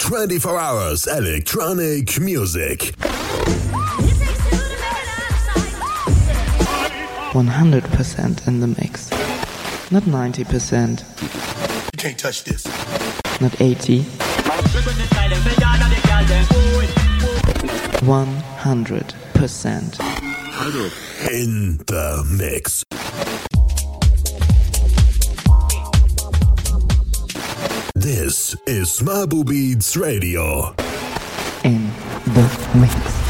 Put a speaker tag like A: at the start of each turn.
A: 24 hours electronic music.
B: 100% in the mix. Not 90%.
C: You can't touch this.
B: Not 80. 100%.
A: In the mix. This is Mabu Beatz Radio.
B: In the mix.